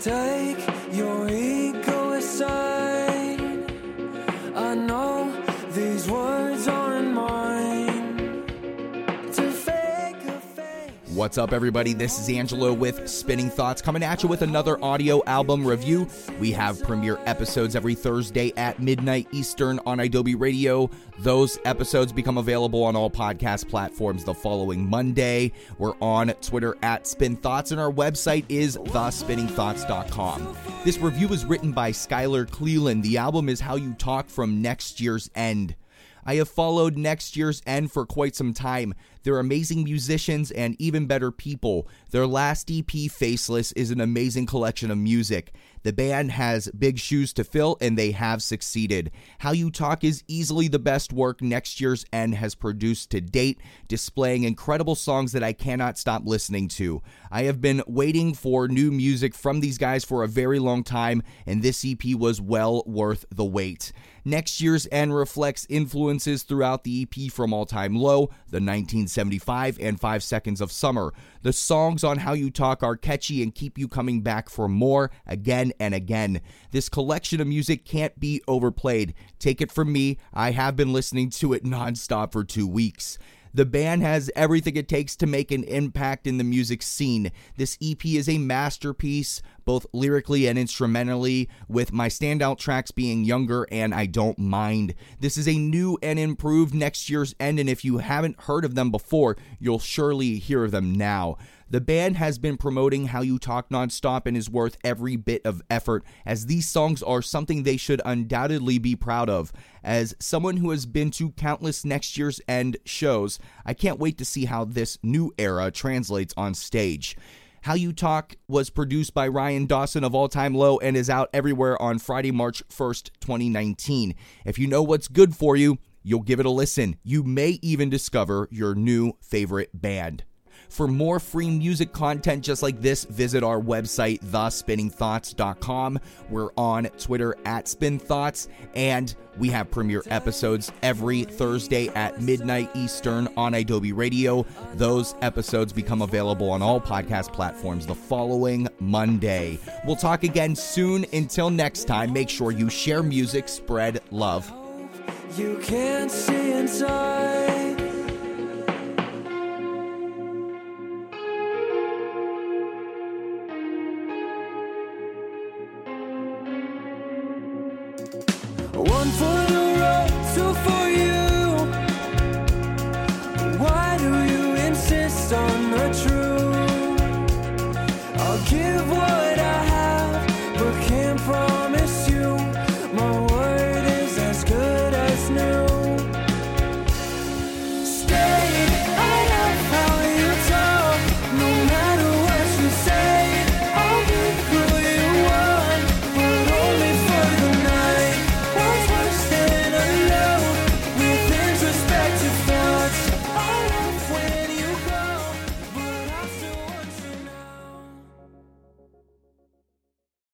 Take your ego aside. I know What's up, everybody? This is Angelo with Spinning Thoughts coming at you with another audio album review. We have premiere episodes every Thursday at midnight Eastern on Adobe Radio. Those episodes become available on all podcast platforms the following Monday. We're on Twitter at Spin Thoughts, and our website is thespinningthoughts.com. This review is written by Skylar Cleland. The album is How You Talk from Next Year's End. I have followed Next Year's End for quite some time. They're amazing musicians and even better people. Their last EP, Faceless, is an amazing collection of music. The band has big shoes to fill and they have succeeded. How You Talk is easily the best work Next Year's End has produced to date, displaying incredible songs that I cannot stop listening to. I have been waiting for new music from these guys for a very long time, and this EP was well worth the wait. Next Year's End reflects throughout the EP from All Time Low, the 1975, and 5 Seconds of Summer. The songs on How You Talk are catchy and keep you coming back for more again and again. This collection of music can't be overplayed. Take it from me, I have been listening to it nonstop for two weeks. The band has everything it takes to make an impact in the music scene. This EP is a masterpiece, both lyrically and instrumentally, with my standout tracks being Younger and I Don't Mind. This is a new and improved Next Year's End, and if you haven't heard of them before, you'll surely hear of them now. The band has been promoting How You Talk nonstop and is worth every bit of effort, as these songs are something they should undoubtedly be proud of. As someone who has been to countless Next Year's End shows, I can't wait to see how this new era translates on stage. How You Talk was produced by Rian Dawson of All Time Low and is out everywhere on Friday, March 1st, 2019. If you know what's good for you, you'll give it a listen. You may even discover your new favorite band. For more free music content just like this, visit our website, thespinningthoughts.com. We're on Twitter at SpinThoughts, and we have premiere episodes every Thursday at midnight Eastern on Adobe Radio. Those episodes become available on all podcast platforms the following Monday. We'll talk again soon. Until next time, make sure you share music, spread love. You can't see inside. for